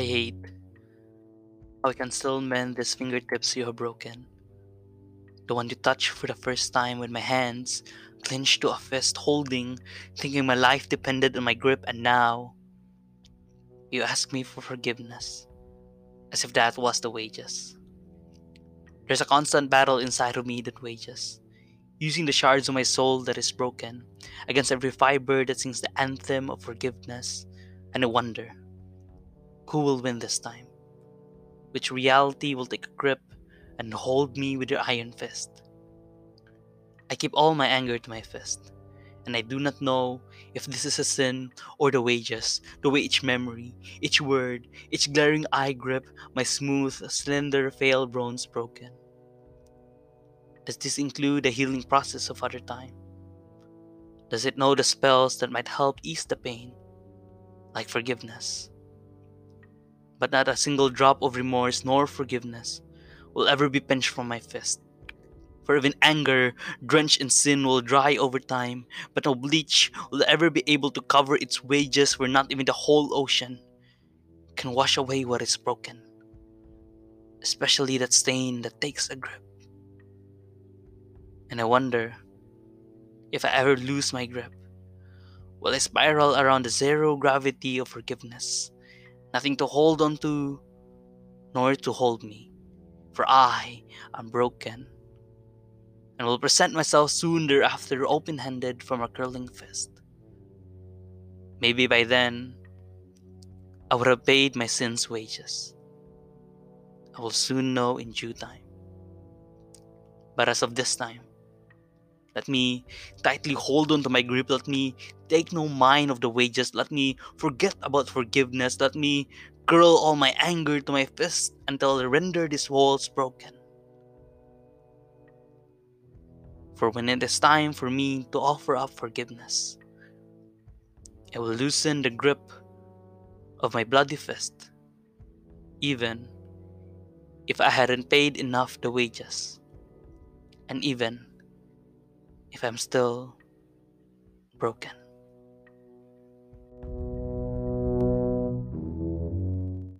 I hate how I can still mend these fingertips you have broken. The one you touched for the first time with my hands, clenched to a fist, holding, thinking my life depended on my grip, and now you ask me for forgiveness, as if that was the wages. There's a constant battle inside of me that wages, using the shards of my soul that is broken against every fiber that sings the anthem of forgiveness, and I wonder who will win this time? Which reality will take a grip and hold me with your iron fist? I keep all my anger to my fist, and I do not know if this is a sin or the wages, the way each memory, each word, each glaring eye grip my smooth, slender, fail bones broken. Does this include the healing process of other time? Does it know the spells that might help ease the pain, like forgiveness? But not a single drop of remorse nor forgiveness will ever be pinched from my fist. For even anger, drenched in sin, will dry over time, but no bleach will ever be able to cover its wages where not even the whole ocean can wash away what is broken. Especially that stain that takes a grip. And I wonder if I ever lose my grip, will I spiral around the zero gravity of forgiveness? Nothing to hold on to, nor to hold me, for I am broken and will present myself soon thereafter open handed from a curling fist. Maybe by then, I would have paid my sins' wages. I will soon know in due time. But as of this time, let me tightly hold on to my grip. Let me take no mind of the wages. Let me forget about forgiveness. Let me curl all my anger to my fist until I render these walls broken. For when it is time for me to offer up forgiveness, I will loosen the grip of my bloody fist, even if I hadn't paid enough the wages, and even if I'm still broken.